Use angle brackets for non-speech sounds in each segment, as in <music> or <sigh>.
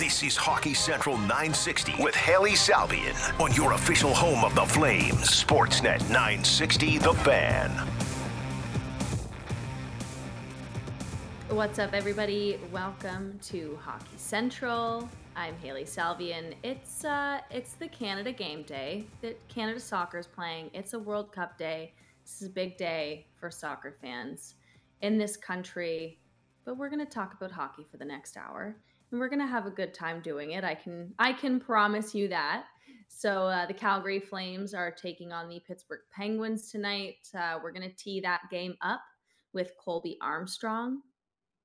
This is Hockey Central 960 with Hailey Salvian on your official home of the Flames, Sportsnet 960 The Fan. What's up, everybody? Welcome to Hockey Central. I'm Hailey Salvian. It's uh, it's the Canada game day that Canada soccer is playing. It's a World Cup day. This is a big day for soccer fans in this country. But we're going to talk about hockey for the next hour we're gonna have a good time doing it. I can I can promise you that. So uh, the Calgary Flames are taking on the Pittsburgh Penguins tonight. Uh, we're gonna tee that game up with Colby Armstrong.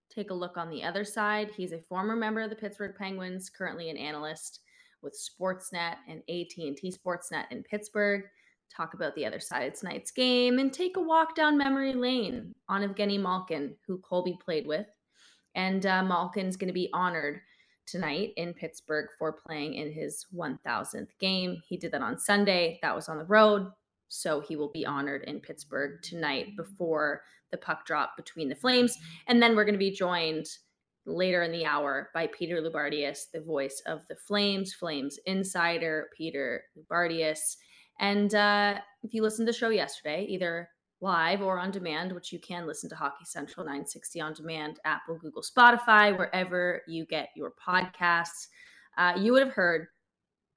Take a look on the other side. He's a former member of the Pittsburgh Penguins, currently an analyst with Sportsnet and AT&T Sportsnet in Pittsburgh. Talk about the other side of tonight's game and take a walk down memory lane on Evgeni Malkin, who Colby played with and uh, Malkin's going to be honored tonight in Pittsburgh for playing in his 1000th game. He did that on Sunday. That was on the road. So he will be honored in Pittsburgh tonight before the puck drop between the Flames. And then we're going to be joined later in the hour by Peter Loubardias, the voice of the Flames, Flames insider, Peter Loubardias. And uh, if you listened to the show yesterday, either live or on demand, which you can listen to Hockey Central 960 on demand, Apple, Google, Spotify, wherever you get your podcasts. Uh, you would have heard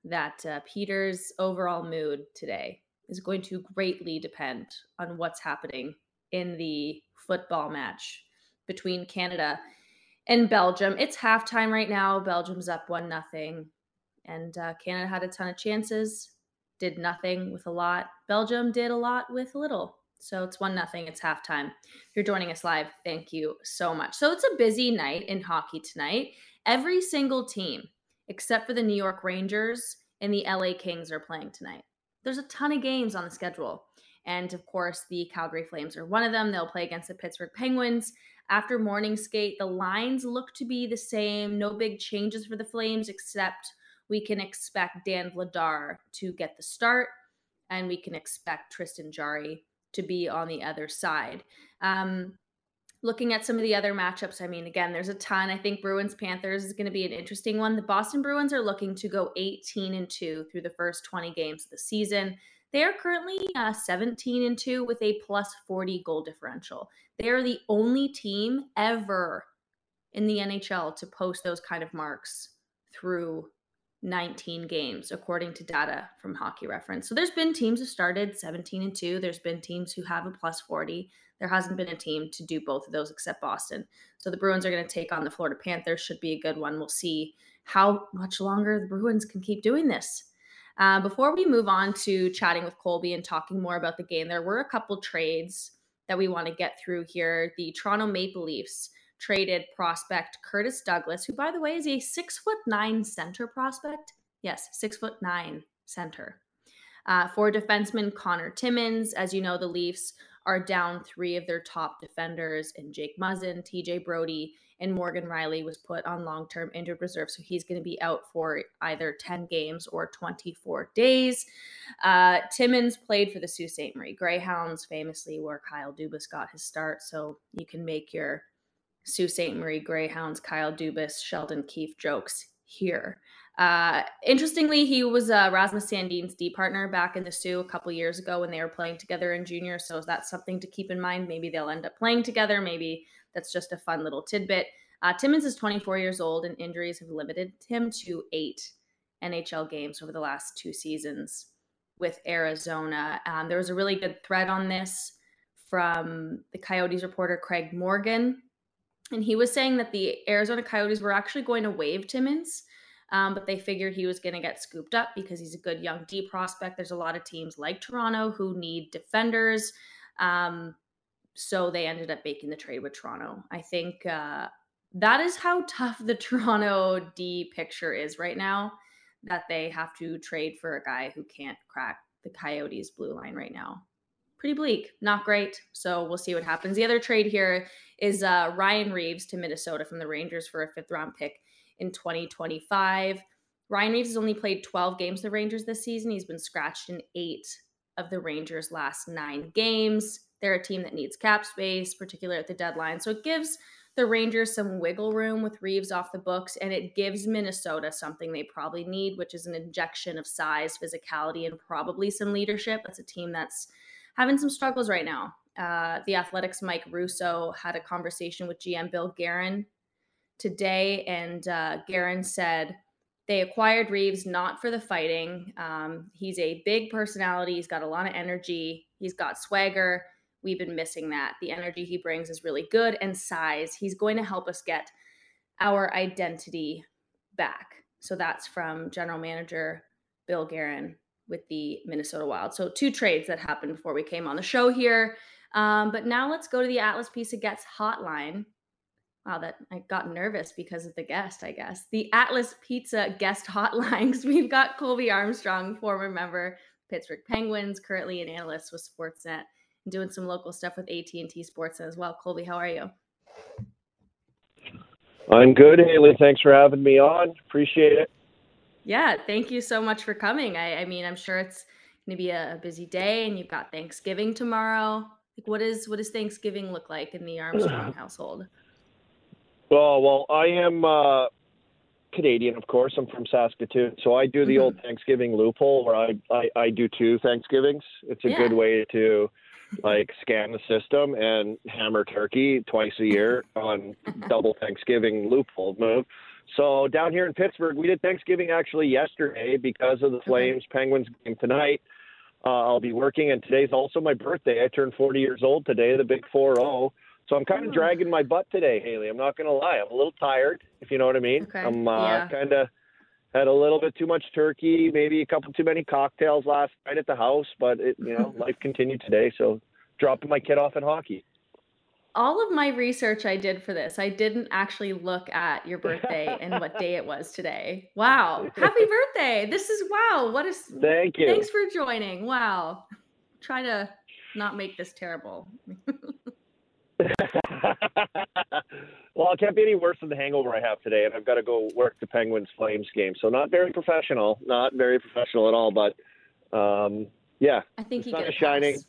that uh, Peter's overall mood today is going to greatly depend on what's happening in the football match between Canada and Belgium. It's halftime right now. Belgium's up one nothing, and uh, Canada had a ton of chances, did nothing with a lot. Belgium did a lot with little. So it's one nothing. It's halftime. If you're joining us live, thank you so much. So it's a busy night in hockey tonight. Every single team, except for the New York Rangers and the LA Kings, are playing tonight. There's a ton of games on the schedule. And of course, the Calgary Flames are one of them. They'll play against the Pittsburgh Penguins. After morning skate, the lines look to be the same. No big changes for the Flames, except we can expect Dan Vladar to get the start, and we can expect Tristan Jarry to be on the other side. Um, looking at some of the other matchups, I mean, again, there's a ton. I think Bruins Panthers is going to be an interesting one. The Boston Bruins are looking to go 18 and 2 through the first 20 games of the season. They are currently uh, 17 and 2 with a plus 40 goal differential. They are the only team ever in the NHL to post those kind of marks through 19 games according to data from hockey reference. So there's been teams who started 17 and 2 there's been teams who have a plus 40 there hasn't been a team to do both of those except boston. So the bruins are going to take on the florida panthers. Should be a good one. We'll see how much longer the bruins can keep doing this. Uh, before we move on to chatting with colby and talking more about the game there were a couple trades that we want to get through here. The toronto maple leafs traded prospect Curtis Douglas, who, by the way, is a six foot nine center prospect. Yes, six foot nine center. Uh, for defenseman Connor Timmins, as you know, the Leafs are down three of their top defenders in Jake Muzzin, TJ Brodie, and Morgan Rielly was put on long term injured reserve. So he's going to be out for either 10 games or 24 days. Uh, Timmins played for the Sault Ste. Marie Greyhounds, famously where Kyle Dubas got his start. So you can make your Sault Ste. Marie Greyhounds, Kyle Dubas, Sheldon Keefe jokes here. Uh, interestingly, he was uh, Rasmus Sandin's D partner back in the Soo a couple years ago when they were playing together in junior. So that's something to keep in mind. Maybe they'll end up playing together. Maybe that's just a fun little tidbit. Uh, Timmins is 24 years old, and injuries have limited him to eight NHL games over the last two seasons with Arizona. Um, there was a really good thread on this from the Coyotes reporter Craig Morgan and he was saying that the Arizona Coyotes were actually going to waive Timmins, um, but they figured he was going to get scooped up because he's a good young D prospect. There's a lot of teams like Toronto who need defenders. Um, so they ended up making the trade with Toronto. I think uh, that is how tough the <laughs> Toronto D picture is right now, that they have to trade for a guy who can't crack the Coyotes blue line right now pretty bleak, not great. So we'll see what happens. The other trade here is uh, Ryan Reaves to Minnesota from the Rangers for a fifth round pick in 2025. Ryan Reaves has only played 12 games the Rangers this season. He's been scratched in eight of the Rangers' last nine games. They're a team that needs cap space, particularly at the deadline. So it gives the Rangers some wiggle room with Reaves off the books, and it gives Minnesota something they probably need, which is an injection of size, physicality, and probably some leadership. That's a team that's having some struggles right now. Uh, the Athletic's Mike Russo had a conversation with GM Bill Guerin today, and uh, Guerin said they acquired Reaves not for the fighting. Um, he's a big personality. He's got a lot of energy. He's got swagger. We've been missing that. The energy he brings is really good, and size. He's going to help us get our identity back. So that's from General Manager Bill Guerin with the Minnesota Wild. So two trades that happened before we came on the show here. Um, but now let's go to the Atlas Pizza Gets hotline. Wow, that I got nervous because of the guest, I guess. The Atlas Pizza guest hotlines. <laughs> We've got Colby Armstrong, former member, Pittsburgh Penguins, currently an analyst with Sportsnet, and doing some local stuff with AT&T Sportsnet as well. Colby, how are you? I'm good, Hailey. Thanks for having me on. Appreciate it. Yeah, thank you so much for coming. I, I mean, I'm sure it's going to be a busy day, and you've got Thanksgiving tomorrow. Like, what is what does Thanksgiving look like in the Armstrong <clears throat> household? Well, well, I am uh, Canadian, of course. I'm from Saskatoon, so I do the mm-hmm. old Thanksgiving loophole where I, I I do two Thanksgivings. It's a yeah. good way to <laughs> like scan the system and hammer turkey twice a year on <laughs> double Thanksgiving loophole move. So down here in Pittsburgh, we did Thanksgiving actually yesterday because of the Flames Penguins game tonight. Uh, I'll be working, and today's also my birthday. I turned 40 years old today, the big 4 0. So I'm kind of oh. dragging my butt today, Hailey. I'm not going to lie. I'm a little tired, if you know what I mean. Okay. I'm uh, yeah. kind of had a little bit too much turkey, maybe a couple too many cocktails last night at the house, but it, you know, <laughs> life continued today. So dropping my kid off in hockey all of my research I did for this, I didn't actually look at your <laughs> birthday and what day it was today. Wow. Happy birthday. This is wow. What is Thank you. Thanks for joining. Wow. Try to not make this terrible. <laughs> well, it can't be any worse than the hangover I have today, and I've got to go work the Penguins Flames game. So not very professional, not very professional at all. But um, yeah, I think the sun is shining. Pass.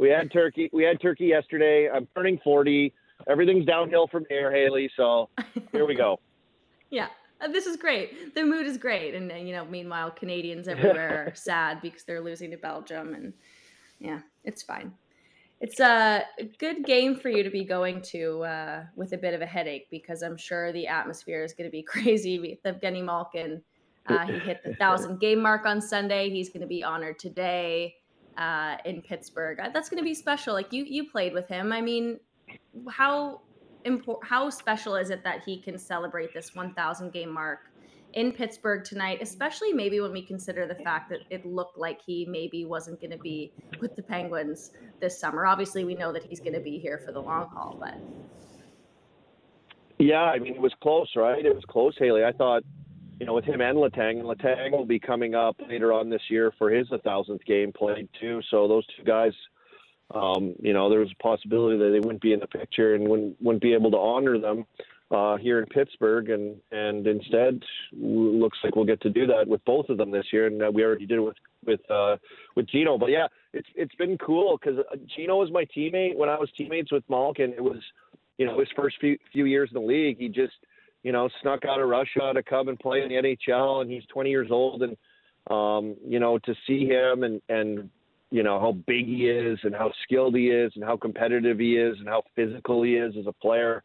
We had turkey. We had turkey yesterday. I'm turning 40. Everything's downhill from here, Hailey. So here we go. <laughs> yeah, uh, this is great. The mood is great, and, and you know, meanwhile, Canadians everywhere are <laughs> sad because they're losing to Belgium, and yeah, it's fine. It's a good game for you to be going to uh, with a bit of a headache because I'm sure the atmosphere is going to be <laughs> crazy. With Evgeni Malkin, uh, he hit the thousand game mark on Sunday. He's going to be honored today uh, in Pittsburgh. Uh, that's going to be special. Like you, you played with him. I mean, how important, how special is it that he can celebrate this 1,000 game mark in Pittsburgh tonight? Especially maybe when we consider the fact that it looked like he maybe wasn't going to be with the Penguins this summer. Obviously, we know that he's going to be here for the long haul, but. Yeah, I mean, it was close, right? It was close, Hailey. I thought you know, with him and Letang, and Letang will be coming up later on this year for his 1,000th game played too. So those two guys, um, you know, there was a possibility that they wouldn't be in the picture and wouldn't, wouldn't be able to honor them uh, here in Pittsburgh. And, and instead, looks like we'll get to do that with both of them this year. And uh, we already did it with, with, uh, with Gino. But yeah, it's, it's been cool because uh, Gino was my teammate when I was teammates with Malkin. It was, you know, his first few, few years in the league. He just, you know, snuck out of Russia to come and play in the NHL, and he's 20 years old, and um, you know, to see him and and you know how big he is, and how skilled he is, and how competitive he is, and how physical he is as a player,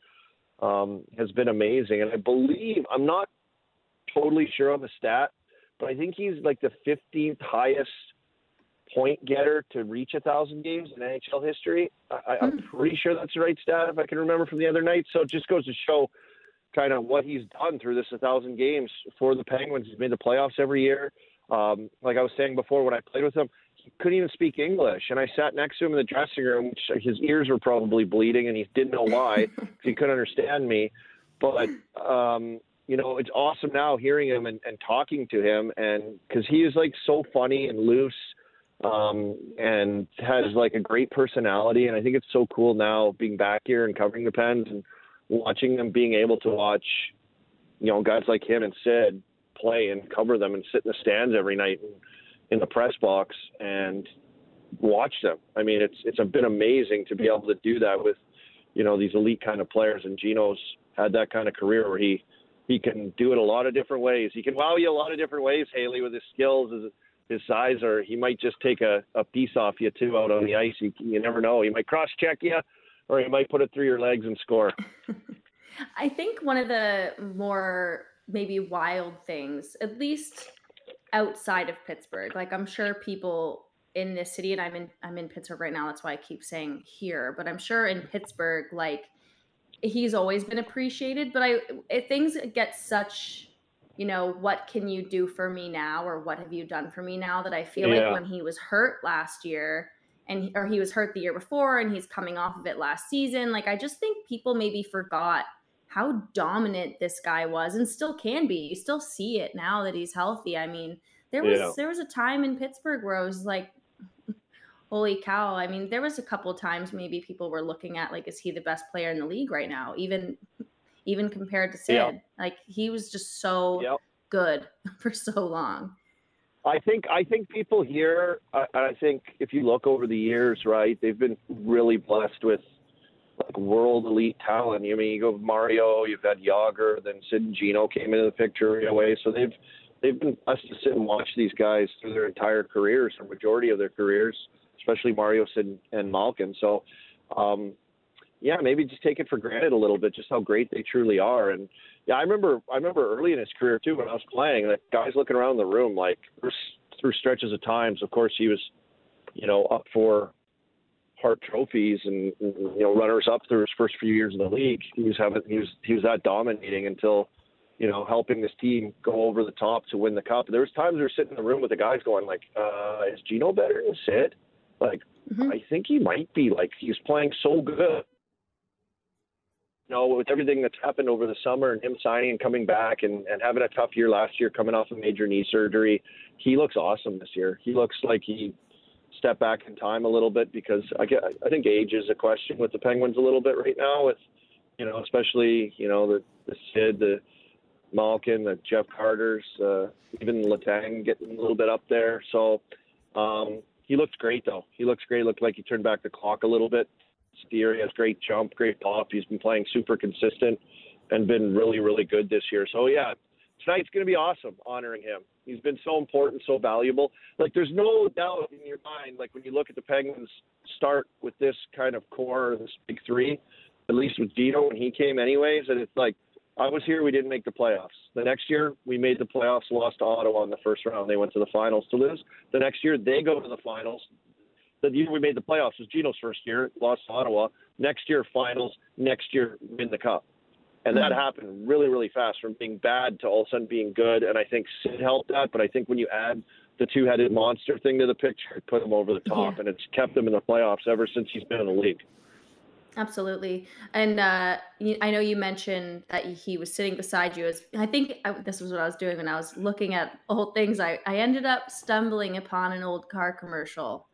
um, has been amazing. And I believe I'm not totally sure on the stat, but I think he's like the 15th highest point getter to reach a thousand games in NHL history. I, I'm hmm. pretty sure that's the right stat if I can remember from the other night. So it just goes to show kind of what he's done through this 1,000 games for the Penguins. He's made the playoffs every year. Um, like I was saying before, when I played with him, he couldn't even speak English. And I sat next to him in the dressing room, which his ears were probably bleeding, and he didn't know why he couldn't understand me. But um, you know, it's awesome now hearing him and, and talking to him, and because he is like so funny and loose, um, and has like a great personality. And I think it's so cool now being back here and covering the Pens and watching them being able to watch, you know, guys like him and Sid play and cover them and sit in the stands every night in the press box and watch them. I mean, it's it's been amazing to be able to do that with you know, these elite kind of players. And Gino's had that kind of career where he he can do it a lot of different ways. He can wow you a lot of different ways, Hailey, with his skills, his, his size, or he might just take a, a piece off you too out on the ice. You, you never know. He might cross check you, or he might put it through your legs and score. <laughs> I think one of the more maybe wild things, at least outside of Pittsburgh, like I'm sure people in this city, and I'm in I'm in Pittsburgh right now. That's why I keep saying here, but I'm sure in Pittsburgh, like he's always been appreciated. But I if things get such, you know, what can you do for me now, or what have you done for me now? That I feel Yeah. like when he was hurt last year, and or he was hurt the year before, and he's coming off of it last season. Like I just think people maybe forgot how dominant this guy was, and still can be. You still see it now that he's healthy. I mean, there was Yeah. there was a time in Pittsburgh where I was like, <laughs> holy cow i mean there was a couple times maybe people were looking at like is he the best player in the league right now even <laughs> even compared to sid Yeah. like he was just so Yep. good <laughs> for so long I think I think people here. I, I think if you look over the years, right, they've been really blessed with like world elite talent. I mean, you go Mario, you've had Jagr, then Sid and Gino came into the picture right away. So they've they've been blessed to sit and watch these guys through their entire careers, or majority of their careers, especially Mario, Sid, and Malkin. So. Um, yeah, maybe just take it for granted a little bit, just how great they truly are. And yeah, I remember I remember early in his career too when I was playing, like guys looking around the room, like through, stretches of times. Of course, he was, you know, up for Hart trophies and you know runners up through his first few years in the league. He was having he was he was that dominating until, you know, helping this team go over the top to win the cup. There was times we were sitting in the room with the guys going like, uh, "Is Gino better than Sid?" Like, Mhm. I think he might be. Like, he's playing so good you know, with everything that's happened over the summer and him signing and coming back and, and having a tough year last year, coming off a major knee surgery, he looks awesome this year. He looks like he stepped back in time a little bit because I, get, I think age is a question with the Penguins a little bit right now with, you know, especially, you know, the, the Sid, the Malkin, the Jeff Carters, uh, even Letang getting a little bit up there. So um, he looks great though. He looks great. Looked like he turned back the clock a little bit. Steer, he has great jump, great pop. He's been playing super consistent and been really, really good this year. So yeah, tonight's going to be awesome honoring him. He's been so important, so valuable. Like there's no doubt in your mind, like when you look at the Penguins start with this kind of core, this big three, at least with Gino when he came anyways, and it's like I was here, we didn't make the playoffs. The next year we made the playoffs, lost to Ottawa in the first round. They went to the finals to lose. The next year they go to the finals, the year we made the playoffs was Gino's first year, lost to Ottawa. Next year, finals. Next year, win the cup. And that happened really, really fast from being bad to all of a sudden being good. And I think Sid helped that. But I think when you add the two headed monster thing to the picture, it put him over the top. Yeah. And it's kept him in the playoffs ever since he's been in the league. absolutely and uh i know you mentioned that he was sitting beside you as i think I, this was what i was doing when i was looking at old things i i ended up stumbling upon an old car commercial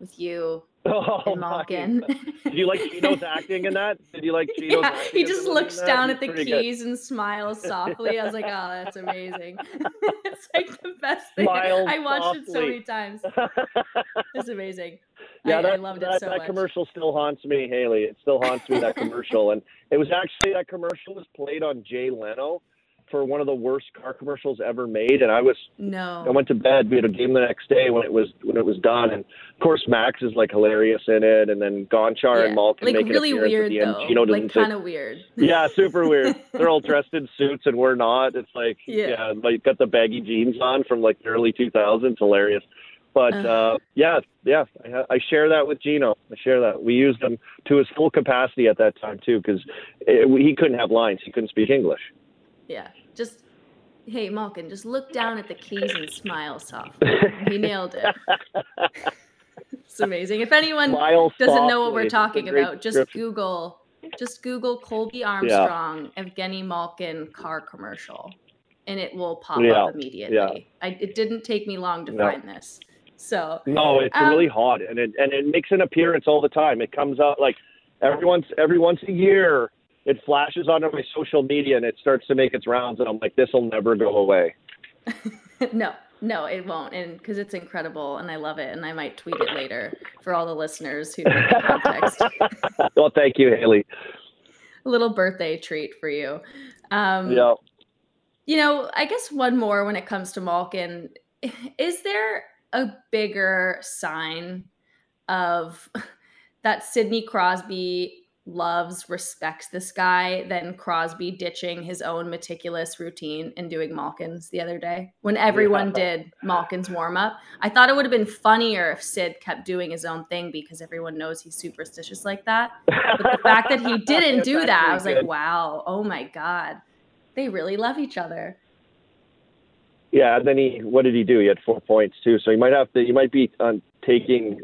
with you <laughs> Oh, and Malkin. Did you like Gino's <laughs> acting in that? Did you like Gino's yeah, he just looks down at the pretty good. keys and smiles softly. I was like, oh, that's amazing. <laughs> it's like the best thing. Smiles I watched it so many times. It's amazing. Yeah, I, that, I loved that, it so that much. commercial still haunts me, Hailey. It still haunts me that commercial, and it was actually that commercial was played on Jay Leno for one of the worst car commercials ever made, and I was no. I went to bed. We had a game the next day when it was when it was done, and of course Max is like hilarious in it, and then Gonchar Yeah. and Malkin Like make really an appearance weird at the end. though. Gino doesn't like kind of weird. <laughs> yeah, super weird. They're all dressed in suits and we're not. It's like <laughs> Yeah. yeah, like got the baggy jeans on from like the early 2000s. Hilarious. But Uh. uh, yeah, yeah, I, I share that with Gino. I share that. We used him to his full capacity at that time too, because he couldn't have lines. He couldn't speak English. Yeah. Just hey Malkin, just look down at the keys and smile softly. he <laughs> nailed it. It's amazing. If anyone Smile doesn't know what we're talking about, just. Google just Google Colby Armstrong Evgeni Malkin car commercial and it will pop Yeah, up immediately. Yeah. I, it didn't take me long to No. find this. So No, it's Um, really hot, and it and it makes an appearance all the time. It comes out like every once every once a year. It flashes onto my social media, and it starts to make its rounds, and I'm like, this will never go away. <laughs> no, No, it won't, and because it's incredible, and I love it, and I might tweet it later for all the listeners who need context. <laughs> well, thank you, Hailey. A little birthday treat for you. Um, yeah. You know, I guess one more when it comes to Malkin. <laughs> Is there a bigger sign of that Sidney Crosby loves, respects this guy than Crosby ditching his own meticulous routine and doing Malkin's the other day when everyone yeah. did Malkin's warm up. I thought it would have been funnier if Sid kept doing his own thing because everyone knows he's superstitious like that. But the <laughs> fact that he didn't do that, I was good. like, wow, oh my God. They really love each other. Yeah, and then he what did he do? He had four points too. So he might have to he might be on taking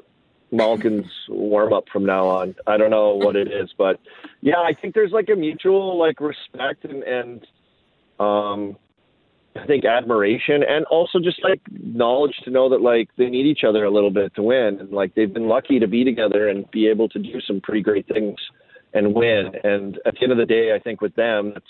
Malkin's warm up from now on. I don't know what it is, but yeah, I think there's like a mutual like respect and and um I think admiration and also just like knowledge to know that like they need each other a little bit to win and like they've been lucky to be together and be able to do some pretty great things and win. And at the end of the day, I think with them, that's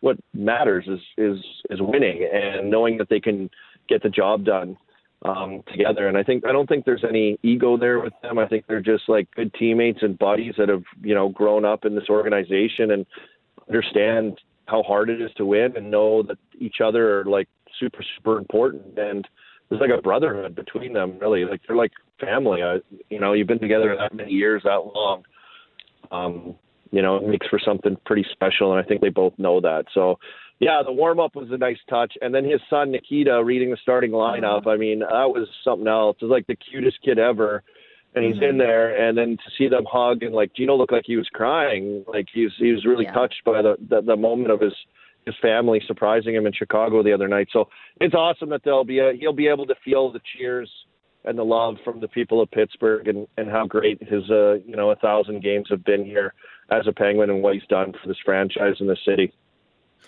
what matters is is is winning and knowing that they can get the job done um, together. And I think I don't think there's any ego there with them. I think they're just like good teammates and buddies that have you know grown up in this organization and understand how hard it is to win and know that each other are like super super important. And there's like a brotherhood between them really. Like they're like family. I, you know you've been together that many years that long. Um you know it makes for something pretty special and i think they both know that. So yeah, the warm up was a nice touch, and then his son Nikita reading the starting lineup. Uh-huh. I mean, that was something else. It was like the cutest kid ever, and he's mm-hmm. in there, and then to see them hug and like Gino looked like he was crying, like he was he was really yeah. touched by the, the the moment of his his family surprising him in Chicago the other night. So it's awesome that they'll be a, he'll be able to feel the cheers and the love from the people of Pittsburgh and and how great his uh you know a thousand games have been here as a Penguin and what he's done for this franchise in the city.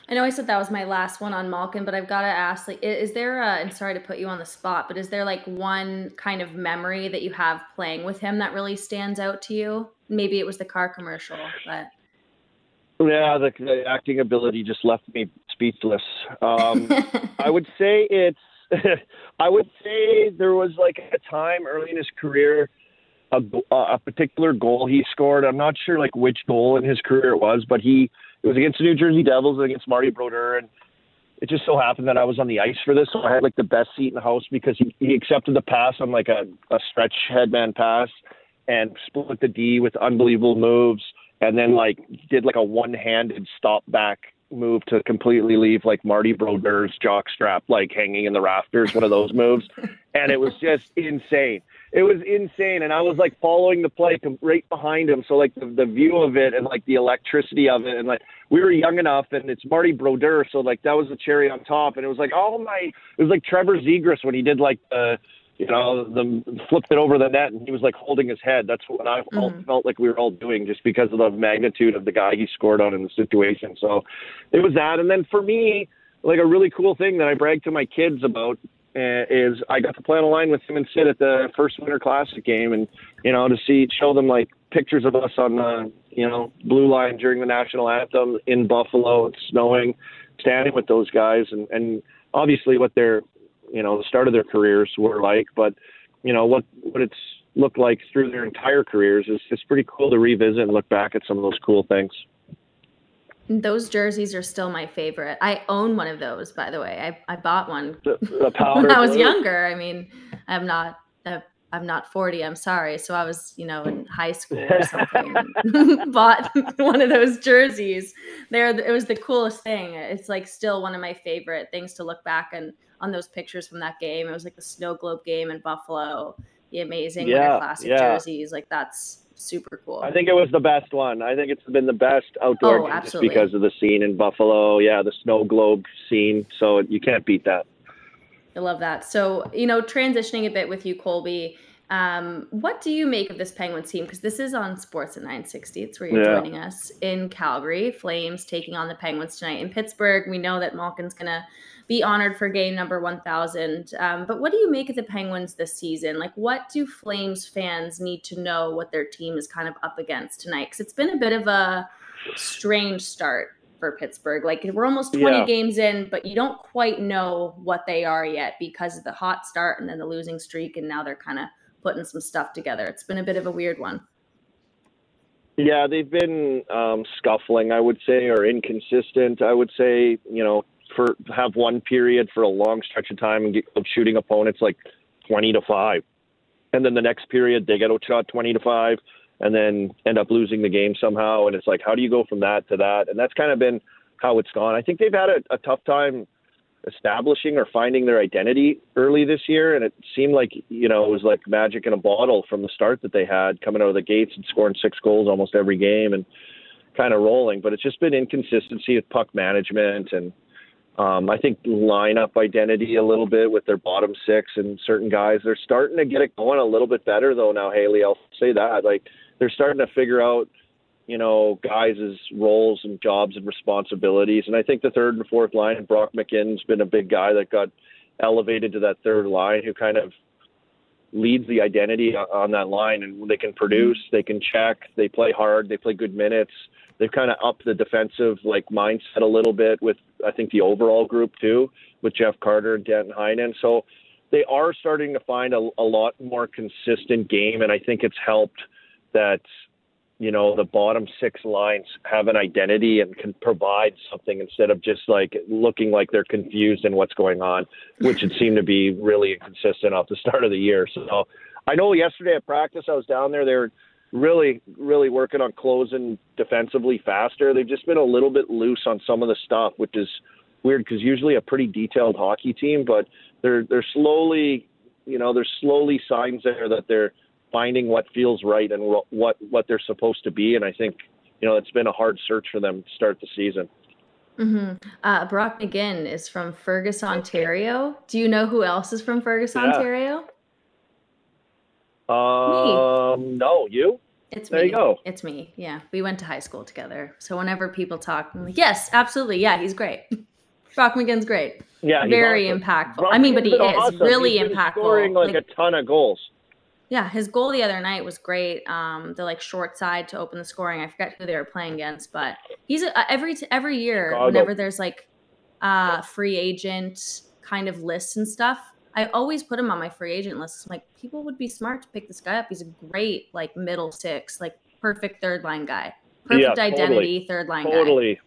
I know I said that was my last one on Malkin, but I've got to ask, like, is there a, and sorry to put you on the spot, but is there like one kind of memory that you have playing with him that really stands out to you? Maybe it was the car commercial, but. Yeah, the, the acting ability just left me speechless. Um, <laughs> I would say it's, <laughs> I would say there was like a time early in his career, a, a particular goal he scored. I'm not sure like which goal in his career it was, but he, it was against the New Jersey Devils against Marty Brodeur, and it just so happened that I was on the ice for this, so I had like the best seat in the house because he, he accepted the pass on like a, a stretch headman pass and split the D with unbelievable moves, and then like did like a one-handed stop back move to completely leave like Marty Brodeur's jock strap like hanging in the rafters, one of those moves, and it was just insane it was insane. And I was like following the play right behind him. So like the, the view of it and like the electricity of it. And like we were young enough and it's Marty Brodeur. So like that was the cherry on top. And it was like, oh my, it was like Trevor Zegras when he did like the, you know, the flipped it over the net and he was like holding his head. That's what I mm-hmm. felt like we were all doing just because of the magnitude of the guy he scored on in the situation. So it was that. And then for me, like a really cool thing that I brag to my kids about uh, is I got to play on a line with him and sit at the first Winter Classic game, and you know to see show them like pictures of us on the you know blue line during the national anthem in Buffalo. It's snowing, standing with those guys, and and obviously what their you know the start of their careers were like, but you know what what it's looked like through their entire careers is it's pretty cool to revisit and look back at some of those cool things. Those jerseys are still my favorite. I own one of those, by the way. I, I bought one <laughs> the, the when I was younger. I mean, I'm not uh, I'm not 40. I'm sorry. So I was, you know, in high school or something. <laughs> <laughs> bought one of those jerseys. There, it was the coolest thing. It's like still one of my favorite things to look back and on those pictures from that game. It was like the snow globe game in Buffalo. The amazing yeah, Winter Classic yeah. jerseys. Like that's super cool. I think it was the best one. I think it's been the best outdoor oh, game just because of the scene in Buffalo. Yeah, the snow globe scene. So you can't beat that. I love that. So, you know, transitioning a bit with you, Colby, um, what do you make of this Penguins team? Because this is on Sportsnet 960. It's where you're yeah. joining us in Calgary. Flames taking on the Penguins tonight in Pittsburgh. We know that Malkin's going to be honored for game number 1000. Um, but what do you make of the Penguins this season? Like, what do Flames fans need to know what their team is kind of up against tonight? Because it's been a bit of a strange start for Pittsburgh. Like we're almost 20 Yeah. games in, but you don't quite know what they are yet because of the hot start and then the losing streak, and now they're kind of putting some stuff together. It's been a bit of a weird one. Yeah, they've been um, scuffling, I would say, or inconsistent. I would say, you know, for have one period for a long stretch of time and get of shooting opponents like twenty to five, and then the next period they get outshot twenty to five, and then end up losing the game somehow. And it's like, how do you go from that to that? And that's kind of been how it's gone. I think they've had a, a tough time establishing or finding their identity early this year, and it seemed like you know it was like magic in a bottle from the start that they had coming out of the gates and scoring six goals almost every game and kind of rolling. But it's just been inconsistency with puck management and um, I think lineup identity a little bit with their bottom six and certain guys. They're starting to get it going a little bit better though now, Hailey. I'll say that. Like they're starting to figure out you know, guys' roles and jobs and responsibilities. And I think the third and fourth line, Brock McGinn's been a big guy that got elevated to that third line who kind of leads the identity on that line and they can produce, they can check, they play hard, they play good minutes. They've kind of upped the defensive like mindset a little bit with I think the overall group too, with Jeff Carter and Danton Heinen. So they are starting to find a, a lot more consistent game and I think it's helped that you know the bottom six lines have an identity and can provide something instead of just like looking like they're confused in what's going on, which it seemed to be really inconsistent off the start of the year. So I know yesterday at practice I was down there. They were really, really working on closing defensively faster. They've just been a little bit loose on some of the stuff, which is weird because usually a pretty detailed hockey team, but they're they're slowly, you know, there's slowly signs there that they're finding what feels right and what what they're supposed to be. And I think you know it's been a hard search for them to start the season. Mm-hmm. Uh, Brock McGinn is from Fergus, Ontario. Do you know who else is from Fergus, Yeah. Ontario? Um, no, you. It's me. There me. you go. It's me. Yeah, we went to high school together. So whenever people talk, I'm like, yes, absolutely. Yeah, he's great. <laughs> Brock McGinn's great. Yeah, Very awesome. impactful. Brock I mean, but he is awesome. really impactful. Scoring like, Like- a ton of goals. Yeah, his goal the other night was great. Um, the like short side to open the scoring. I forget who they were playing against, but he's a, every every year Chicago. whenever there's like uh free agent kind of lists and stuff, I always put him on my free agent list. I'm like, people would be smart to pick this guy up. He's a great like middle six, like perfect third line guy, Yeah, perfect totally. identity third line guy. Totally.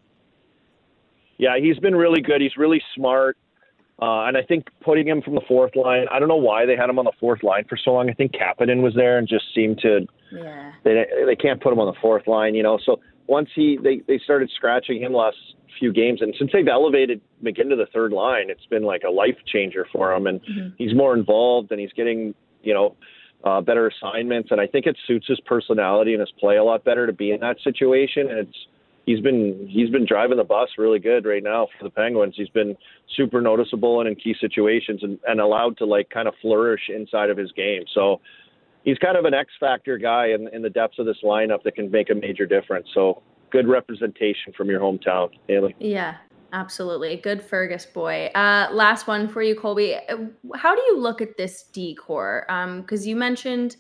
Yeah, he's been really good. He's really smart. Uh, and I think putting him from the fourth line, I don't know why they had him on the fourth line for so long. I think Kapanen was there and just seemed to Yeah. they they can't put him on the fourth line, you know. So once he they they started scratching him last few games, and since they've elevated McGinn to the third line, it's been like a life changer for him, and Mhm. he's more involved and he's getting you know uh, better assignments, and I think it suits his personality and his play a lot better to be in that situation, and it's. He's been he's been driving the bus really good right now for the Penguins. He's been super noticeable and in key situations and, and allowed to like kind of flourish inside of his game. So he's kind of an X factor guy in, in the depths of this lineup that can make a major difference. So good representation from your hometown, Hailey. Yeah, absolutely. Good Fergus boy. Uh, last one for you, Colby. How do you look at this D corps? Um, because you mentioned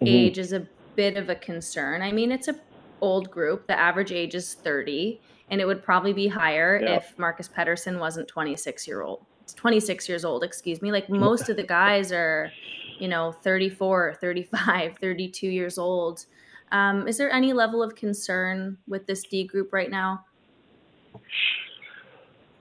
Mhm. age is a bit of a concern. I mean, it's a old group. The average age is 30, and it would probably be higher Yeah. if Marcus Pettersson wasn't 26 year old. 26 years old, excuse me. Like <laughs> most of the guys are, you know, 34, 35, <laughs> 32 years old. Um, is there any level of concern with this D group right now?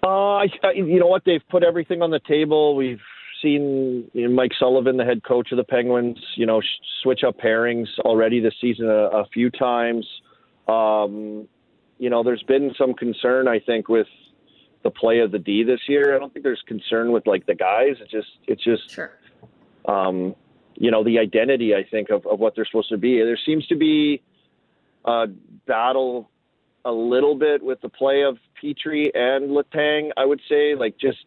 Uh, I, you know what? They've put everything on the table. We've seen you know, Mike Sullivan, the head coach of the Penguins, you know, sh- switch up pairings already this season a, a few times. Um, you know, there's been some concern, I think, with the play of the D this year. I don't think there's concern with like the guys. It's just, it's just, Sure. Um, you know, the identity, I think, of, of what they're supposed to be. There seems to be a battle a little bit with the play of Petry and Letang, I would say, like just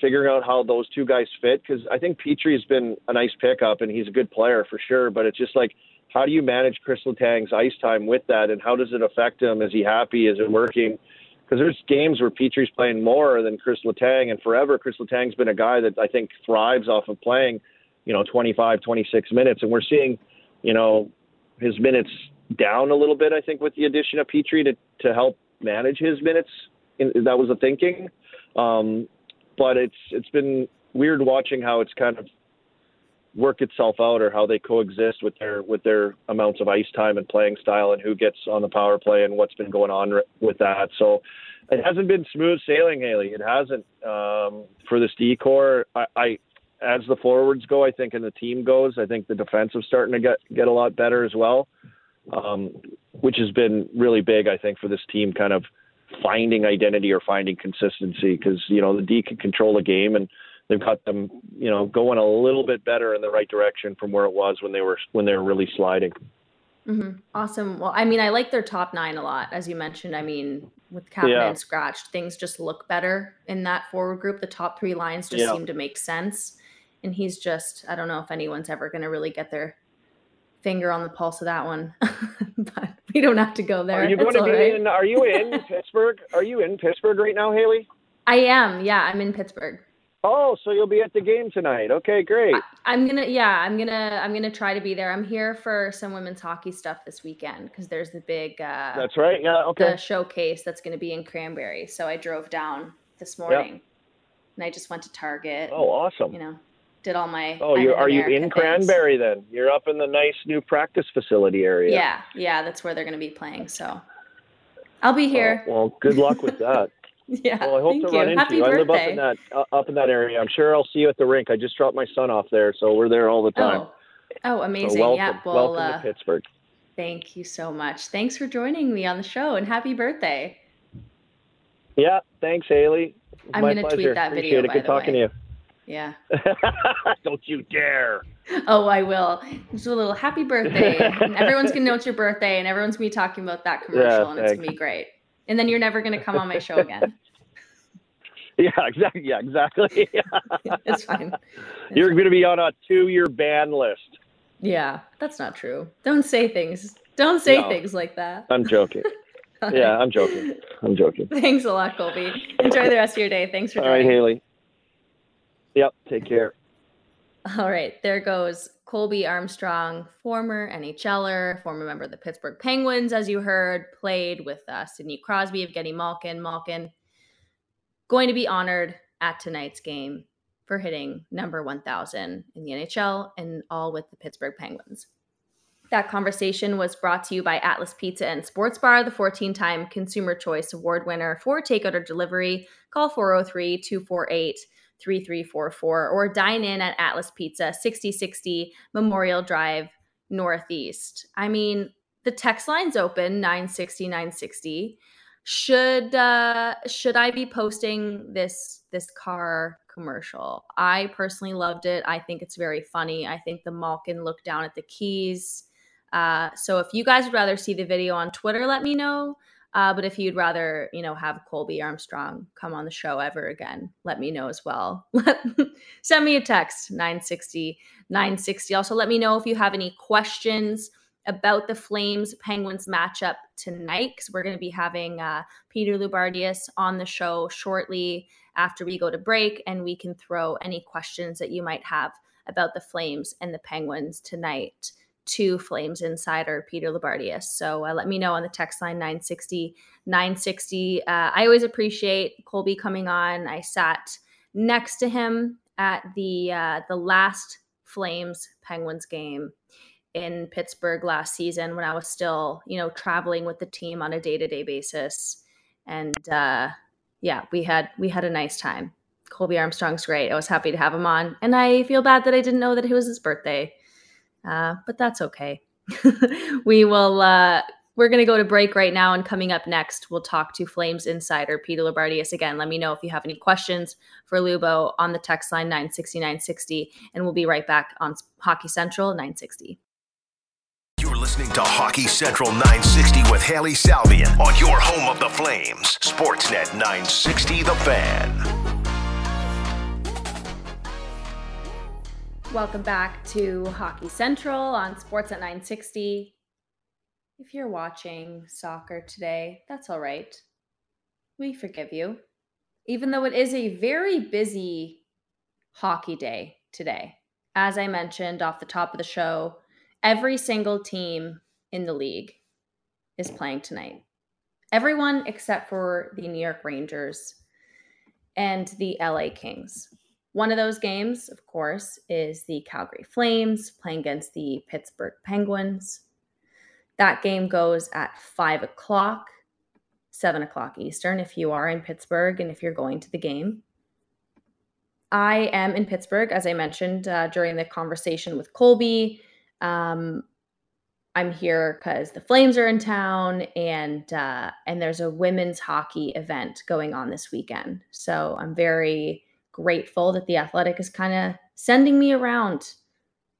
figuring out how those two guys fit. Because I think Petry's been a nice pickup and he's a good player for sure. But it's just like, how do you manage Chris Letang's ice time with that? And how does it affect him? Is he happy? Is it working? Because there's games where Petry's playing more than Chris Letang, and forever Chris Letang's been a guy that I think thrives off of playing, you know, 25, 26 minutes, and we're seeing, you know, his minutes down a little bit. I think with the addition of Petry to to help manage his minutes. In, that was the thinking, um, but it's it's been weird watching how it's kind of work itself out or how they coexist with their with their amounts of ice time and playing style and who gets on the power play and what's been going on with that. So it hasn't been smooth sailing, Hailey. It hasn't um, for this D corps. I, I as the forwards go, I think, and the team goes, I think the defensive starting to get get a lot better as well, um, which has been really big. I think for this team, kind of finding identity or finding consistency because you know the D can control the game and they've got them, you know, going a little bit better in the right direction from where it was when they were when they were really sliding. Mm-hmm. Awesome. Well, I mean, I like their top nine a lot, as you mentioned. I mean, with Kapanen yeah. scratched, things just look better in that forward group. The top three lines just yeah. seem to make sense. And he's just, I don't know if anyone's ever going to really get their finger on the pulse of that one, <laughs> but we don't have to go there. Are you going to be right. in? Are you in <laughs> Pittsburgh? Are you in Pittsburgh right now, Hailey? I am. Yeah, I'm in Pittsburgh. Oh, so you'll be at the game tonight. Okay, great. I, am gonna, yeah, I'm gonna, I'm gonna try to be there. I'm here for some women's hockey stuff this weekend because there's the big. Uh, that's right. Yeah. Okay. The showcase that's gonna be in Cranberry. So I drove down this morning, yep. and I just went to Target. Oh, awesome. You know, did all my. Oh, you are you in Cranberry then? You're up in the nice new practice facility area. Yeah, yeah, that's where they're gonna be playing. So, I'll be here. Oh, well, good luck with that. <laughs> <laughs> Yeah. Well, I hope to you. run into Happy you. Birthday. I live up in that uh, up in that area. I'm sure I'll see you at the rink. I just dropped my son off there, so we're there all the time. Oh, oh amazing. So welcome, yeah. Well, welcome uh, to Pittsburgh. Thank you so much. Thanks for joining me on the show and happy birthday. Yeah, thanks, Hailey. I'm going to tweet that Appreciate video. It. Good talking way. to you. Yeah. <laughs> Don't you dare. Oh, I will. Just a little happy birthday. <laughs> everyone's gonna know it's your birthday, and everyone's gonna be talking about that commercial, yeah, and it's gonna be great. And then you're never gonna come on my show again. <laughs> Yeah, exactly. Yeah, <laughs> exactly. <laughs> it's fine. It's You're going to be on a two-year ban list. Yeah, that's not true. Don't say things. Don't say no, things like that. I'm joking. yeah, I'm joking. I'm joking. Thanks a lot, Colby. Enjoy the rest of your day. Thanks for joining. All right, Hailey. Yep. Take care. All right, there goes Colby Armstrong, former NHLer, former member of the Pittsburgh Penguins, as you heard, played with uh, Sidney Crosby, Evgeni Malkin. Malkin going to be honored at tonight's game for hitting number 1000 in the NHL and all with the Pittsburgh Penguins. That conversation was brought to you by Atlas Pizza and Sports Bar, the 14 time Consumer Choice Award winner for takeout or delivery. Call 403 248 3344 or dine in at Atlas Pizza, 6060 Memorial Drive, Northeast. I mean, the text line's open 960 960 should uh should i be posting this this car commercial? I personally loved it. I think it's very funny. I think the malkin look down at the keys. Uh so if you guys would rather see the video on twitter let me know uh, but if you'd rather you know have colby armstrong come on the show ever again let me know as well. <laughs> Send me a text 960 960 also let me know if you have any questions about the Flames Penguins matchup tonight because we're going to be having uh, Peter Loubardias on the show shortly after we go to break, and we can throw any questions that you might have about the Flames and the Penguins tonight to Flames Insider Peter Loubardias. So uh, let me know on the text line 960 960. Uh, I always appreciate Colby coming on. I sat next to him at the uh, the last Flames Penguins game in Pittsburgh last season when I was still, you know, traveling with the team on a day-to-day basis. And uh yeah, we had we had a nice time. Colby Armstrong's great. I was happy to have him on. And I feel bad that I didn't know that it was his birthday. Uh, but that's okay. <laughs> we will uh we're going to go to break right now. And coming up next, we'll talk to Flames insider Peter Loubardias again. Let me know if you have any questions for Lubo on the text line 960 And we'll be right back on Hockey Central 960 You're listening to Hockey Central 960 with Hailey Salvian on your home of the Flames, Sportsnet 960 The Fan. Welcome back to Hockey Central on Sportsnet 960. If you're watching soccer today, that's all right. We forgive you. Even though it is a very busy hockey day today. As I mentioned off the top of the show, every single team in the league is playing tonight. everyone except for the New York Rangers and the LA Kings. One of those games, of course, is the Calgary Flames playing against the Pittsburgh Penguins. That game goes at five o'clock, seven o'clock Eastern, if you are in Pittsburgh and if you're going to the game. I am in Pittsburgh, as I mentioned uh, during the conversation with Colby. Um, I'm here because the Flames are in town, and uh, and there's a women's hockey event going on this weekend. So I'm very grateful that the Athletic is kind of sending me around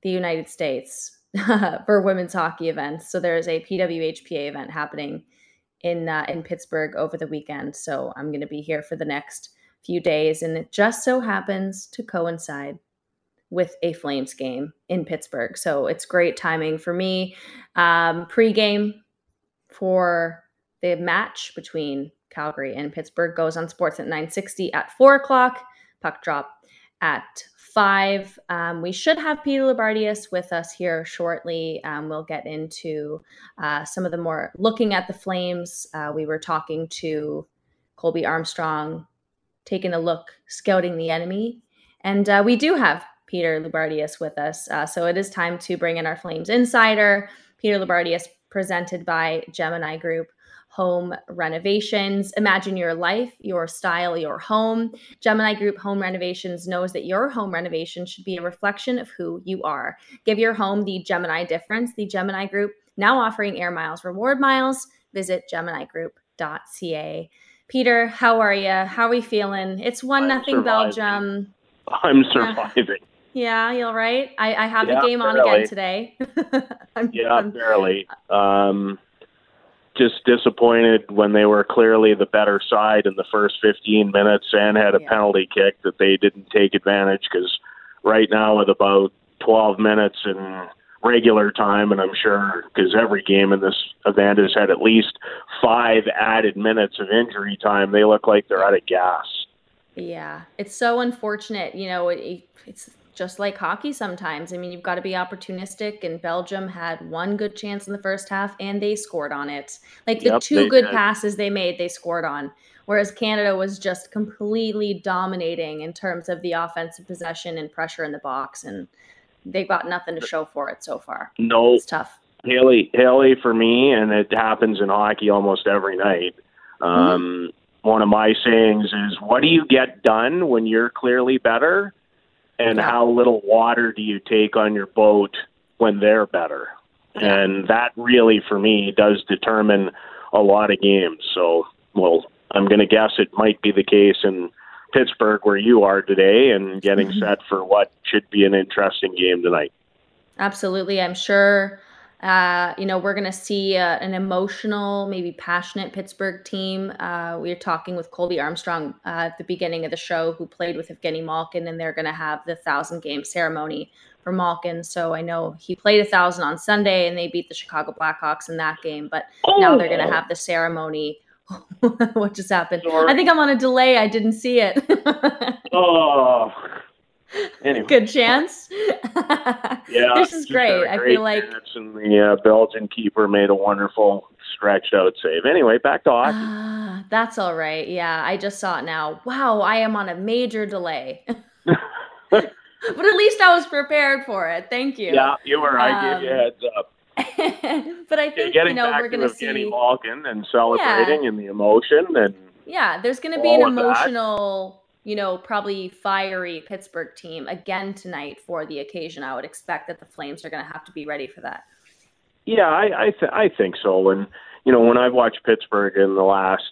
the United States <laughs> for women's hockey events. So there's a PWHPA event happening in uh, in Pittsburgh over the weekend. So I'm going to be here for the next few days, and it just so happens to coincide with a Flames game in Pittsburgh. So it's great timing for me. Um, pre-game for the match between Calgary and Pittsburgh goes on Sportsnet 960 at four o'clock. Puck drop at five. Um, we should have Peter Loubardias with us here shortly. Um, we'll get into uh, some of the more looking at the Flames. Uh, we were talking to Colby Armstrong, taking a look, scouting the enemy. And uh, we do have Peter Loubardias with us. Uh, so it is time to bring in our Flames Insider, Peter Loubardias, presented by Gemini Group home renovations. Imagine your life, your style, your home. Gemini Group Home Renovations knows that your home renovation should be a reflection of who you are. Give your home the Gemini difference. The Gemini Group now offering air miles reward miles. Visit geminigroup.ca. Peter, how are you? How are we feeling? It's one nothing Belgium. I'm surviving. Yeah, you all right? I, I have yeah, the game on again today. <laughs> I'm, yeah, I'm, barely. Um, just disappointed when they were clearly the better side in the first 15 minutes and had a yeah. penalty kick that they didn't take advantage because right now with about 12 minutes in regular time and I'm sure because every game in this event has had at least five added minutes of injury time they look like they're out of gas. Yeah, it's so unfortunate. You know, it, it's just like hockey sometimes. I mean, you've got to be opportunistic, and Belgium had one good chance in the first half, and they scored on it. Like the yep, two good did. passes they made, they scored on. Whereas Canada was just completely dominating in terms of the offensive possession and pressure in the box, and they've got nothing to show for it so far. No, it's tough. Hailey, Hailey, for me, and it happens in hockey almost every night. Mm-hmm. Um, mm-hmm. One of my sayings is, "What do you get done when you're clearly better?" And yeah. how little water do you take on your boat when they're better. And that really, for me, does determine a lot of games. So, well, I'm going to guess it might be the case in Pittsburgh where you are today and getting mm-hmm. set for what should be an interesting game tonight. Absolutely. I'm sure uh, you know, we're going to see uh, an emotional, maybe passionate Pittsburgh team. Uh, we are talking with Colby Armstrong uh, at the beginning of the show, who played with Evgeni Malkin, and they're going to have the thousand game ceremony for Malkin. So I know he played a thousand on Sunday, and they beat the Chicago Blackhawks in that game. But oh. now they're going to have the ceremony. <laughs> what just happened? I think I'm on a delay. I didn't see it. <laughs> oh. Anyway. Good chance. <laughs> yeah, this is great. I feel like and the uh, Belgian keeper made a wonderful stretch out save. Anyway, back to hockey. Uh, that's all right. Yeah, I just saw it now. Wow, I am on a major delay. <laughs> but at least I was prepared for it. Thank you. Yeah, you were. I gave you a um, heads up. <laughs> but I think getting you know back we're going to see Malkin and celebrating yeah. and the emotion and yeah, there's going to be an emotional you know, probably fiery Pittsburgh team again tonight for the occasion. I would expect that the Flames are going to have to be ready for that. Yeah, I I, th- I think so. And you know, when I've watched Pittsburgh in the last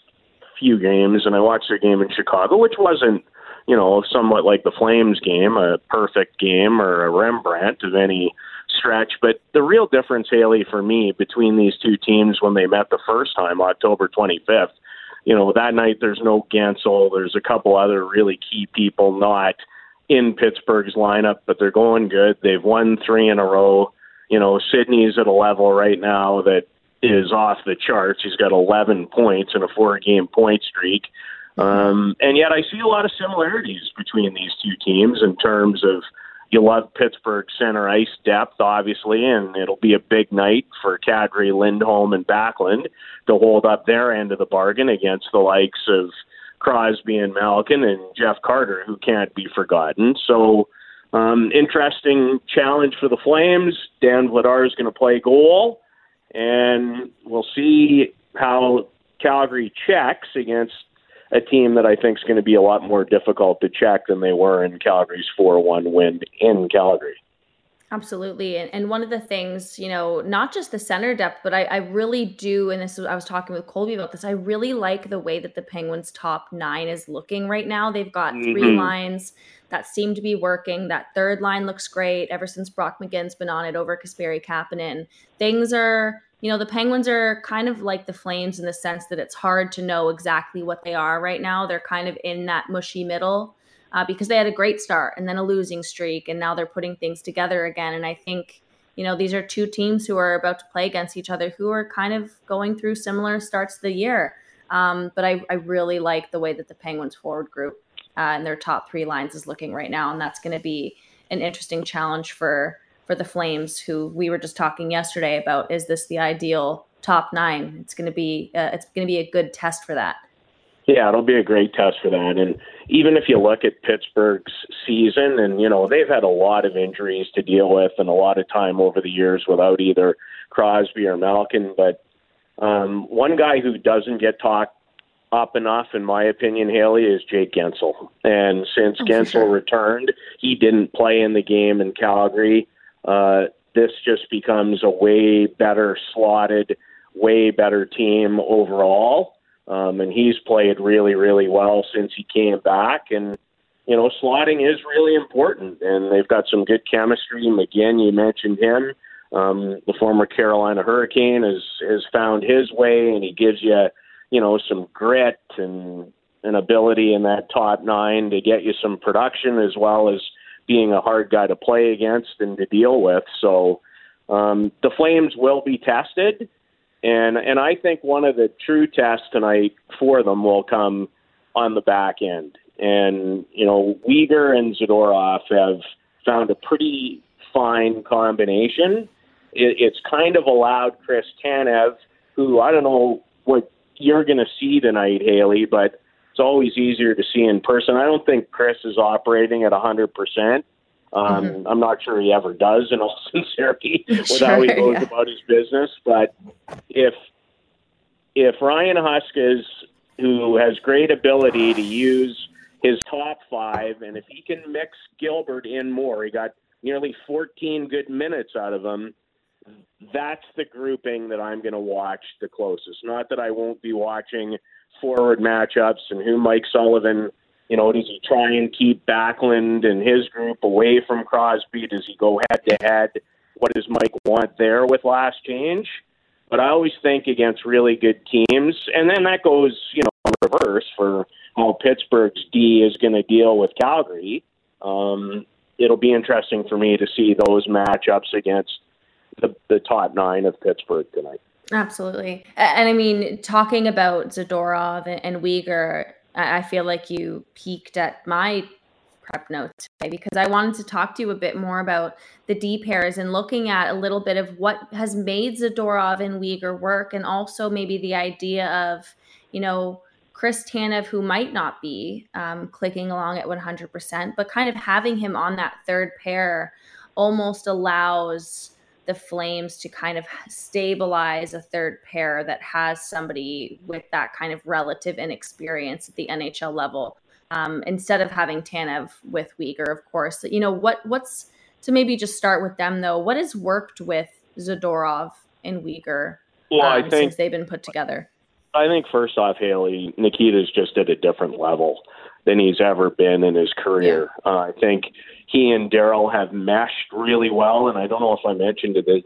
few games, and I watched their game in Chicago, which wasn't you know somewhat like the Flames game, a perfect game or a Rembrandt of any stretch. But the real difference, Hailey, for me between these two teams when they met the first time, October 25th you know, that night there's no Guentzel. There's a couple other really key people not in Pittsburgh's lineup, but they're going good. They've won three in a row. You know, Sidney's at a level right now that is off the charts. He's got 11 points in a four-game point streak. Um, and yet I see a lot of similarities between these two teams in terms of, you love Pittsburgh center ice depth, obviously, and it'll be a big night for Kadri, Lindholm, and Backlund to hold up their end of the bargain against the likes of Crosby and Malkin and Jeff Carter, who can't be forgotten. So, um, interesting challenge for the Flames. Dan Vladar is going to play goal, and we'll see how Calgary checks against a team that I think is going to be a lot more difficult to check than they were in Calgary's 4 1 win in Calgary. Absolutely. And, and one of the things, you know, not just the center depth, but I, I really do, and this is, I was talking with Colby about this, I really like the way that the Penguins' top nine is looking right now. They've got mm-hmm. three lines that seem to be working. That third line looks great ever since Brock McGinn's been on it over Kasperi Kapanen. Things are you know, the Penguins are kind of like the Flames in the sense that it's hard to know exactly what they are right now. They're kind of in that mushy middle uh, because they had a great start and then a losing streak, and now they're putting things together again. And I think, you know, these are two teams who are about to play against each other who are kind of going through similar starts of the year. Um, but I, I, really like the way that the Penguins forward group uh, and their top three lines is looking right now, and that's going to be an interesting challenge for for the Flames, who we were just talking yesterday about. Is this the ideal top nine? It's going to be uh, it's going to be a good test for that. Yeah, it'll be a great test for that. And even if you look at Pittsburgh's season, and you know they've had a lot of injuries to deal with, and a lot of time over the years without either Crosby or Malkin. But um, one guy who doesn't get talked up enough, in my opinion, Hailey, is Jake Guentzel. And since oh, Guentzel sure. returned, he didn't play in the game in Calgary uh, this just becomes a way better slotted, way better team overall. Um, and he's played really, really well since he came back. And, you know, slotting is really important. And they've got some good chemistry. McGinn, you mentioned him. Um, the former Carolina Hurricane has, has found his way, and he gives you, you know, some grit and an ability in that top nine to get you some production as well as – being a hard guy to play against and to deal with. So um, the Flames will be tested, and and I think one of the true tests tonight for them will come on the back end. And you know, Weegar and Zadorov have found a pretty fine combination. It, it's kind of allowed Chris Tanev, who I don't know what you're going to see tonight, Hailey, but it's always easier to see in person. I don't think Chris is operating at 100%. Um, mm-hmm. I'm not sure he ever does, in all <laughs> sincerity, <laughs> with sure, how he goes yeah. about his business. But if if Ryan Huska's, who has great ability to use his top five, and if he can mix Gilbert in more, he got nearly 14 good minutes out of him. That's the grouping that I'm going to watch the closest. Not that I won't be watching forward matchups and who Mike Sullivan, you know, does he try and keep Backlund and his group away from Crosby? Does he go head to head? What does Mike want there with last change? But I always think against really good teams, and then that goes, you know, reverse for how Pittsburgh's D is going to deal with Calgary. Um, it'll be interesting for me to see those matchups against the, the top nine of Pittsburgh tonight. Absolutely. And I mean, talking about Zadorov and Weegar, I feel like you peaked at my prep notes today because I wanted to talk to you a bit more about the D pairs and looking at a little bit of what has made Zadorov and Weegar work, and also maybe the idea of, you know, Chris Tanev, who might not be um, clicking along at 100%, but kind of having him on that third pair almost allows the Flames to kind of stabilize a third pair that has somebody with that kind of relative inexperience at the NHL level. Um, instead of having Tanev with Weegar, of course. You know what? What's to maybe just start with them though. What has worked with Zadorov and Weegar well, um, I think, since they've been put together? I think first off, Hailey Nikita's just at a different level than he's ever been in his career. Yeah. Uh, I think he and Daryl have meshed really well, and I don't know if I mentioned it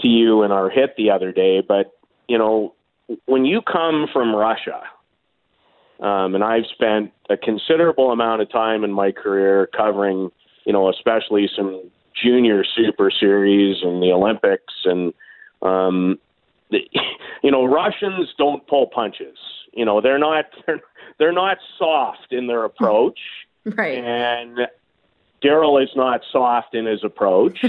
to you in our hit the other day, but you know, when you come from Russia, um, and I've spent a considerable amount of time in my career covering, you know, especially some junior super series and the Olympics, and um, the, <laughs> you know, Russians don't pull punches. You know, they're not <laughs> they're, they're not soft in their approach, <laughs> right? And Daryl is not soft in his approach.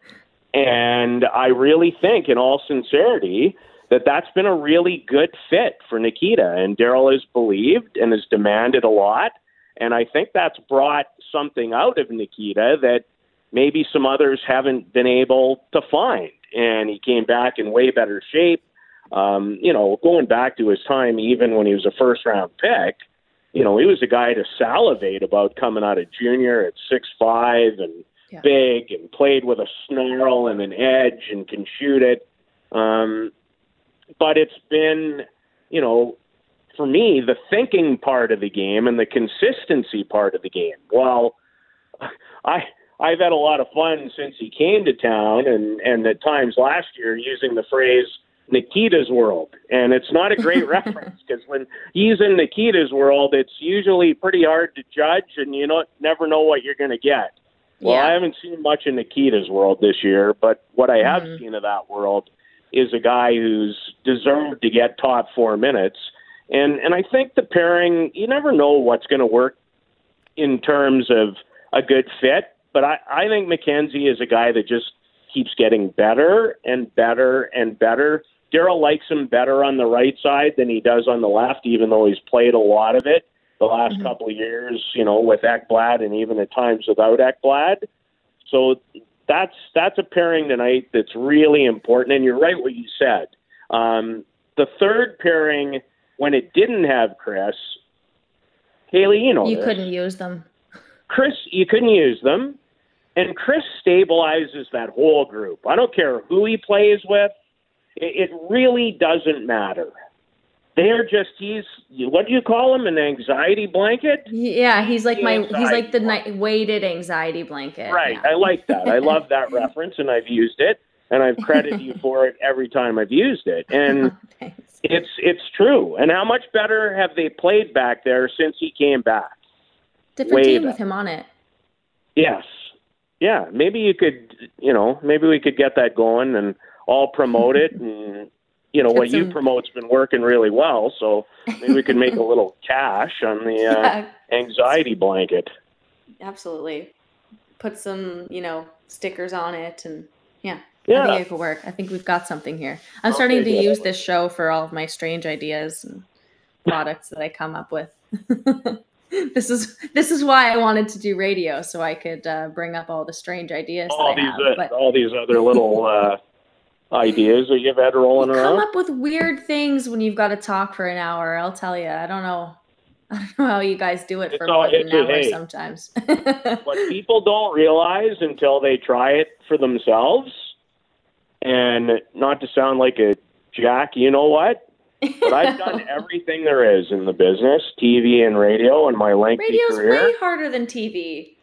<laughs> and I really think, in all sincerity, that that's been a really good fit for Nikita. And Daryl has believed and has demanded a lot. And I think that's brought something out of Nikita that maybe some others haven't been able to find. And he came back in way better shape. Um, you know, going back to his time, even when he was a first round pick, you know, he was a guy to salivate about coming out of junior at six five and yeah. big and played with a snarl and an edge and can shoot it. Um, but it's been, you know, for me, the thinking part of the game and the consistency part of the game. Well, <laughs> I I've had a lot of fun since he came to town, and and at times last year using the phrase Nikita's world, and it's not a great <laughs> reference because when he's in Nikita's world, it's usually pretty hard to judge, and you know never know what you're going to get. Well, yeah. I haven't seen much in Nikita's world this year, but what I have mm-hmm. seen of that world is a guy who's deserved to get top four minutes, and and I think the pairing, you never know what's going to work in terms of a good fit, but I I think Mackenzie is a guy that just keeps getting better and better and better Daryl likes him better on the right side than he does on the left, even though he's played a lot of it the last mm-hmm. couple of years, you know, with Ekblad and even at times without Ekblad. So that's that's a pairing tonight that's really important. And you're right what you said. Um, the third pairing, when it didn't have Chris, Hailey, you know, you this. couldn't use them. Chris, you couldn't use them, and Chris stabilizes that whole group. I don't care who he plays with. It, really doesn't matter. They're just he's what do you call him an anxiety blanket? Yeah, he's like my he's like the night weighted anxiety blanket. Right. Yeah. I like that. I love that <laughs> reference and I've used it and I've credited you for it every time I've used it. And <laughs> oh, it's it's true. And how much better have they played back there since he came back? Different Way team better. with him on it. Yes. Yeah. Maybe you could you know, maybe we could get that going and all promote it and you know what some... you promote's been working really well so maybe we could make a little <laughs> cash on the uh, yeah. anxiety blanket absolutely put some you know stickers on it and yeah yeah. I think it could work. I think we've got something here. I'm okay, starting to use this show for all of my strange ideas and products that I come up with. <laughs> this is this is why I wanted to do radio, so I could uh, bring up all the strange ideas. All these have, uh, but... all these other little <laughs> uh, ideas that you've had rolling you around? Come up with weird things when you've got to talk for an hour. I'll tell you. I don't know. <laughs> I don't know how you guys do it it's for all, more than an hour hey, sometimes. <laughs> what people don't realize until they try it for themselves, and not to sound like a jack, you know what? But I've done <laughs> everything there is in the business, TV and radio, and my lengthy Radio's career. Radio's way harder than TV.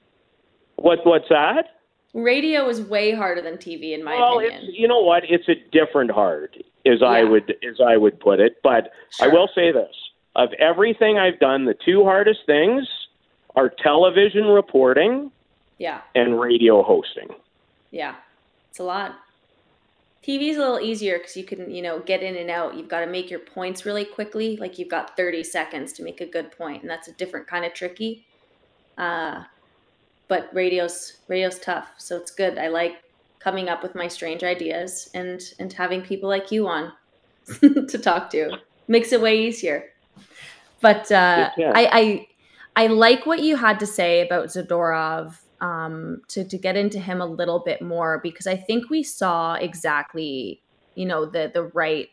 What? What's that? Radio is way harder than TV in my well, opinion. You know what? It's a different hard, as yeah. I would as I would put it. But sure. I will say this: of everything I've done, the two hardest things are television reporting, yeah, and radio hosting. Yeah, it's a lot. TV is a little easier because you can, you know, get in and out. You've got to make your points really quickly. Like you've got 30 seconds to make a good point, and that's a different kind of tricky. Uh, but radio's radio's tough so it's good. I like coming up with my strange ideas and and having people like you on <laughs> to talk to. Makes it way easier. But uh, I, I i like what you had to say about zadorov um, to, to get into him a little bit more because i think we saw exactly you know the the right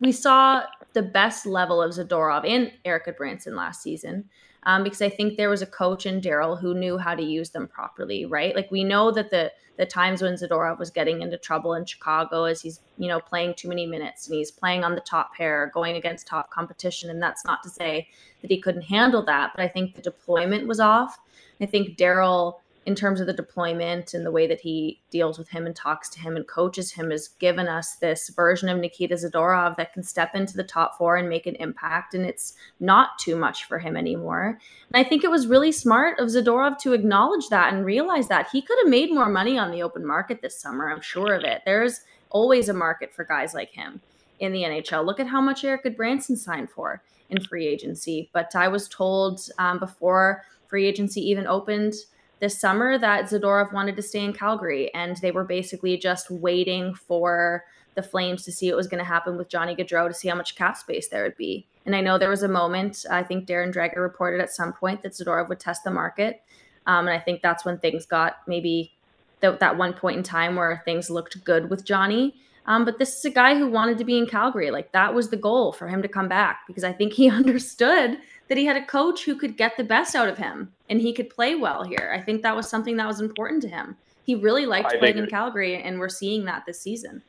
we saw the best level of zadorov and erik Gudbranson last season um, because I think there was a coach in Daryl who knew how to use them properly, right? Like we know that the the times when Zadorov was getting into trouble in Chicago is he's you know playing too many minutes and he's playing on the top pair, going against top competition, and that's not to say that he couldn't handle that, but I think the deployment was off. I think Daryl in terms of the deployment and the way that he deals with him and talks to him and coaches him has given us this version of Nikita Zadorov that can step into the top four and make an impact. And it's not too much for him anymore. And I think it was really smart of Zadorov to acknowledge that and realize that he could have made more money on the open market this summer. I'm sure of it. There's always a market for guys like him in the NHL. Look at how much Erik Gudbranson signed for in free agency. But I was told um, before free agency even opened this summer that Zadorov wanted to stay in Calgary, and they were basically just waiting for the Flames to see what was going to happen with Johnny Gaudreau to see how much cap space there would be. And I know there was a moment, I think Darren Dreger reported at some point that Zadorov would test the market. Um, and I think that's when things got maybe th- that one point in time where things looked good with Johnny. Um, but this is a guy who wanted to be in Calgary. Like that was the goal for him to come back because I think he <laughs> understood that he had a coach who could get the best out of him and he could play well here. I think that was something that was important to him. He really liked I playing in Calgary, and we're seeing that this season.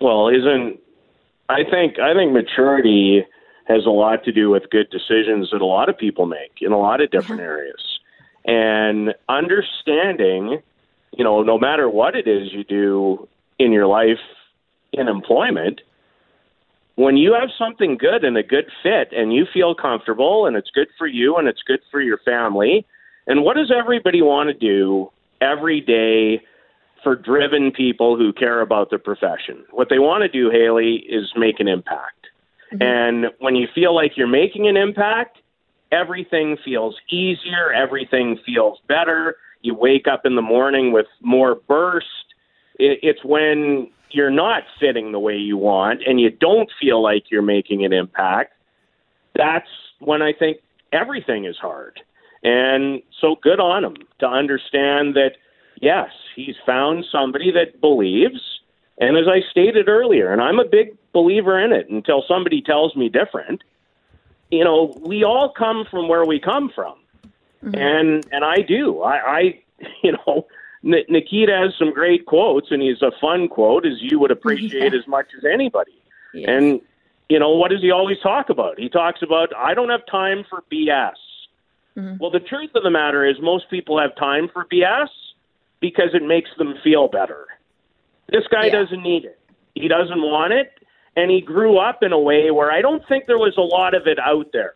Well, isn't I think I think maturity has a lot to do with good decisions that a lot of people make in a lot of different areas. And understanding, you know, no matter what it is you do in your life in employment, when you have something good and a good fit and you feel comfortable and it's good for you and it's good for your family, and what does everybody want to do every day for driven people who care about the profession. What they want to do, Hailey, is make an impact. Mm-hmm. And when you feel like you're making an impact, everything feels easier, everything feels better. You wake up in the morning with more burst. It's when you're not fitting the way you want and you don't feel like you're making an impact. That's when I think everything is hard. And so good on him to understand that yes, he's found somebody that believes. And as I stated earlier, and I'm a big believer in it until somebody tells me different, you know, we all come from where we come from. Mm-hmm. And and I do. I, I <laughs> you know, N- Nikita has some great quotes, and he's a fun quote, as you would appreciate yeah. <laughs> as much as anybody. Yes. And you know, what does he always talk about? He talks about I don't have time for BS. Mm-hmm. Well, the truth of the matter is, most people have time for BS, because it makes them feel better. This guy yeah. doesn't need it. He doesn't want it. And he grew up in a way where I don't think there was a lot of it out there.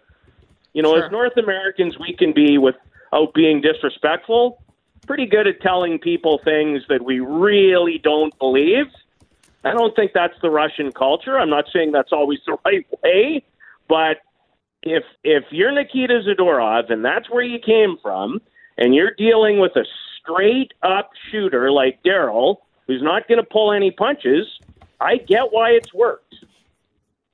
You know, sure. as North Americans, we can be, without being disrespectful, pretty good at telling people things that we really don't believe. I don't think that's the Russian culture. I'm not saying that's always <laughs> the right way, but if if you're Nikita Zadorov and that's where you came from, and you're dealing with a straight up shooter like Daryl, who's not going to pull any punches, I get why it's worked.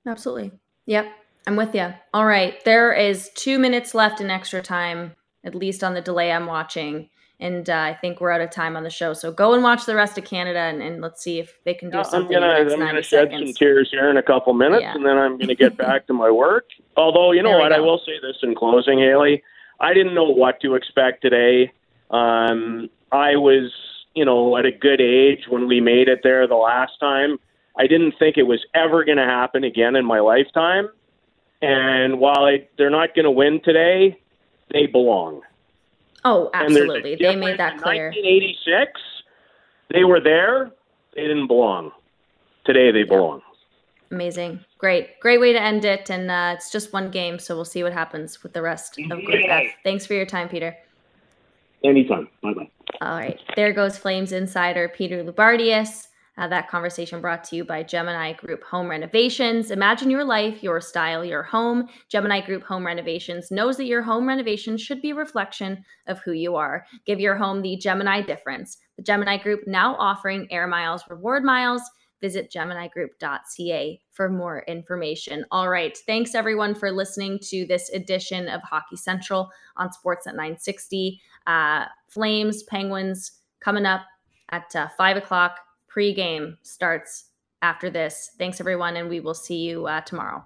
Absolutely. Yep. I'm with you. All right. There is two minutes left in extra time, at least on the delay I'm watching. And uh, I think we're out of time on the show. So go and watch the rest of Canada and, and let's see if they can do something. I'm gonna I'm gonna shed some tears here in a couple minutes, yeah. and then I'm gonna get <laughs> back to my work. Although you know what, go. I will say this in closing, Hailey. I didn't know what to expect today. Um, I was, you know, at a good age when we made it there the last time. I didn't think it was ever going to happen again in my lifetime. And while I, they're not going to win today, they belong. Oh, absolutely. They made that clear. 1986, they were there. They didn't belong. Today, they belong. Amazing. Great. Great way to end it. And uh, it's just one game, so we'll see what happens with the rest of Group F. Thanks for your time, Peter. Anytime. Bye bye. All right. There goes Flames insider Peter Loubardias. Uh, that conversation brought to you by Gemini Group Home Renovations. Imagine your life, your style, your home. Gemini Group Home Renovations knows that your home renovation should be a reflection of who you are. Give your home the Gemini difference. The Gemini Group now offering Air Miles reward miles visit geminigroup.ca for more information. All right. Thanks everyone for listening to this edition of Hockey Central on Sportsnet 960. Uh, Flames, Penguins coming up at uh, five o'clock. Pre-game starts after this. Thanks everyone, and we will see you uh, tomorrow.